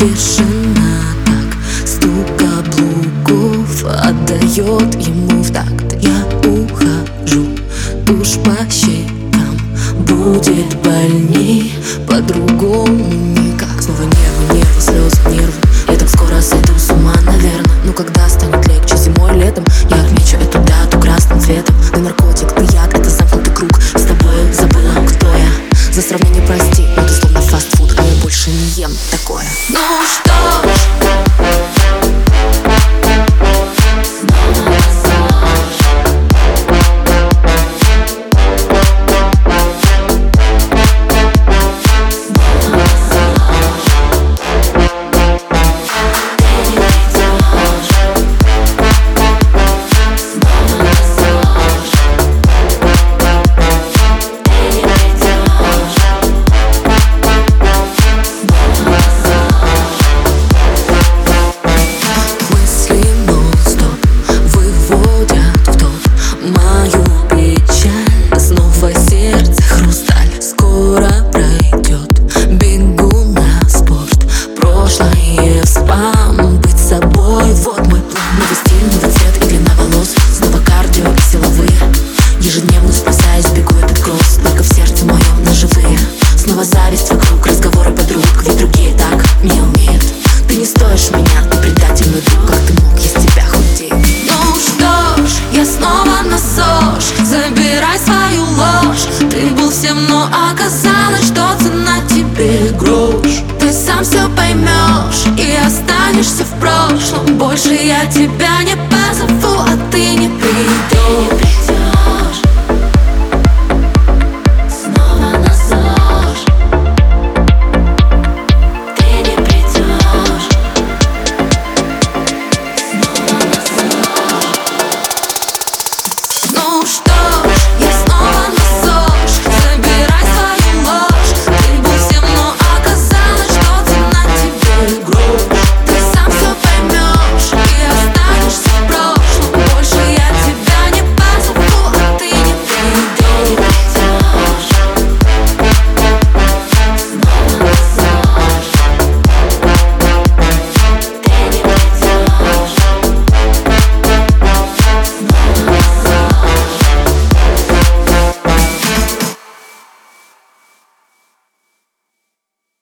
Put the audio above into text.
Бешено так стук каблуков Отдает ему в такт. Я ухожу, душ по щекам Будет больней по-другому никак. Снова нервы, нервы, слезы, нервы. Я так скоро сойду с ума, наверное Ну когда станет легче зимой, летом Я отмечу эту дату красным цветом. Ты наркотик, ты яд, это замкнутый круг. С тобой забыла, кто я. За сравнение прости, Ежедневно спасаясь, бегу я под груз Только в сердце моем наживые. Снова зависть вокруг, разговоры подруг Ведь другие так не умеют. Ты не стоишь меня, ты предательный друг Как ты мог, я с тебя худеть? Ну что ж, я снова на Забирай свою ложь. Ты был всем, но оказалось, что цена тебе грош. Ты сам все поймешь и останешься в прошлом. Больше я тебя не позову, а ты не придешь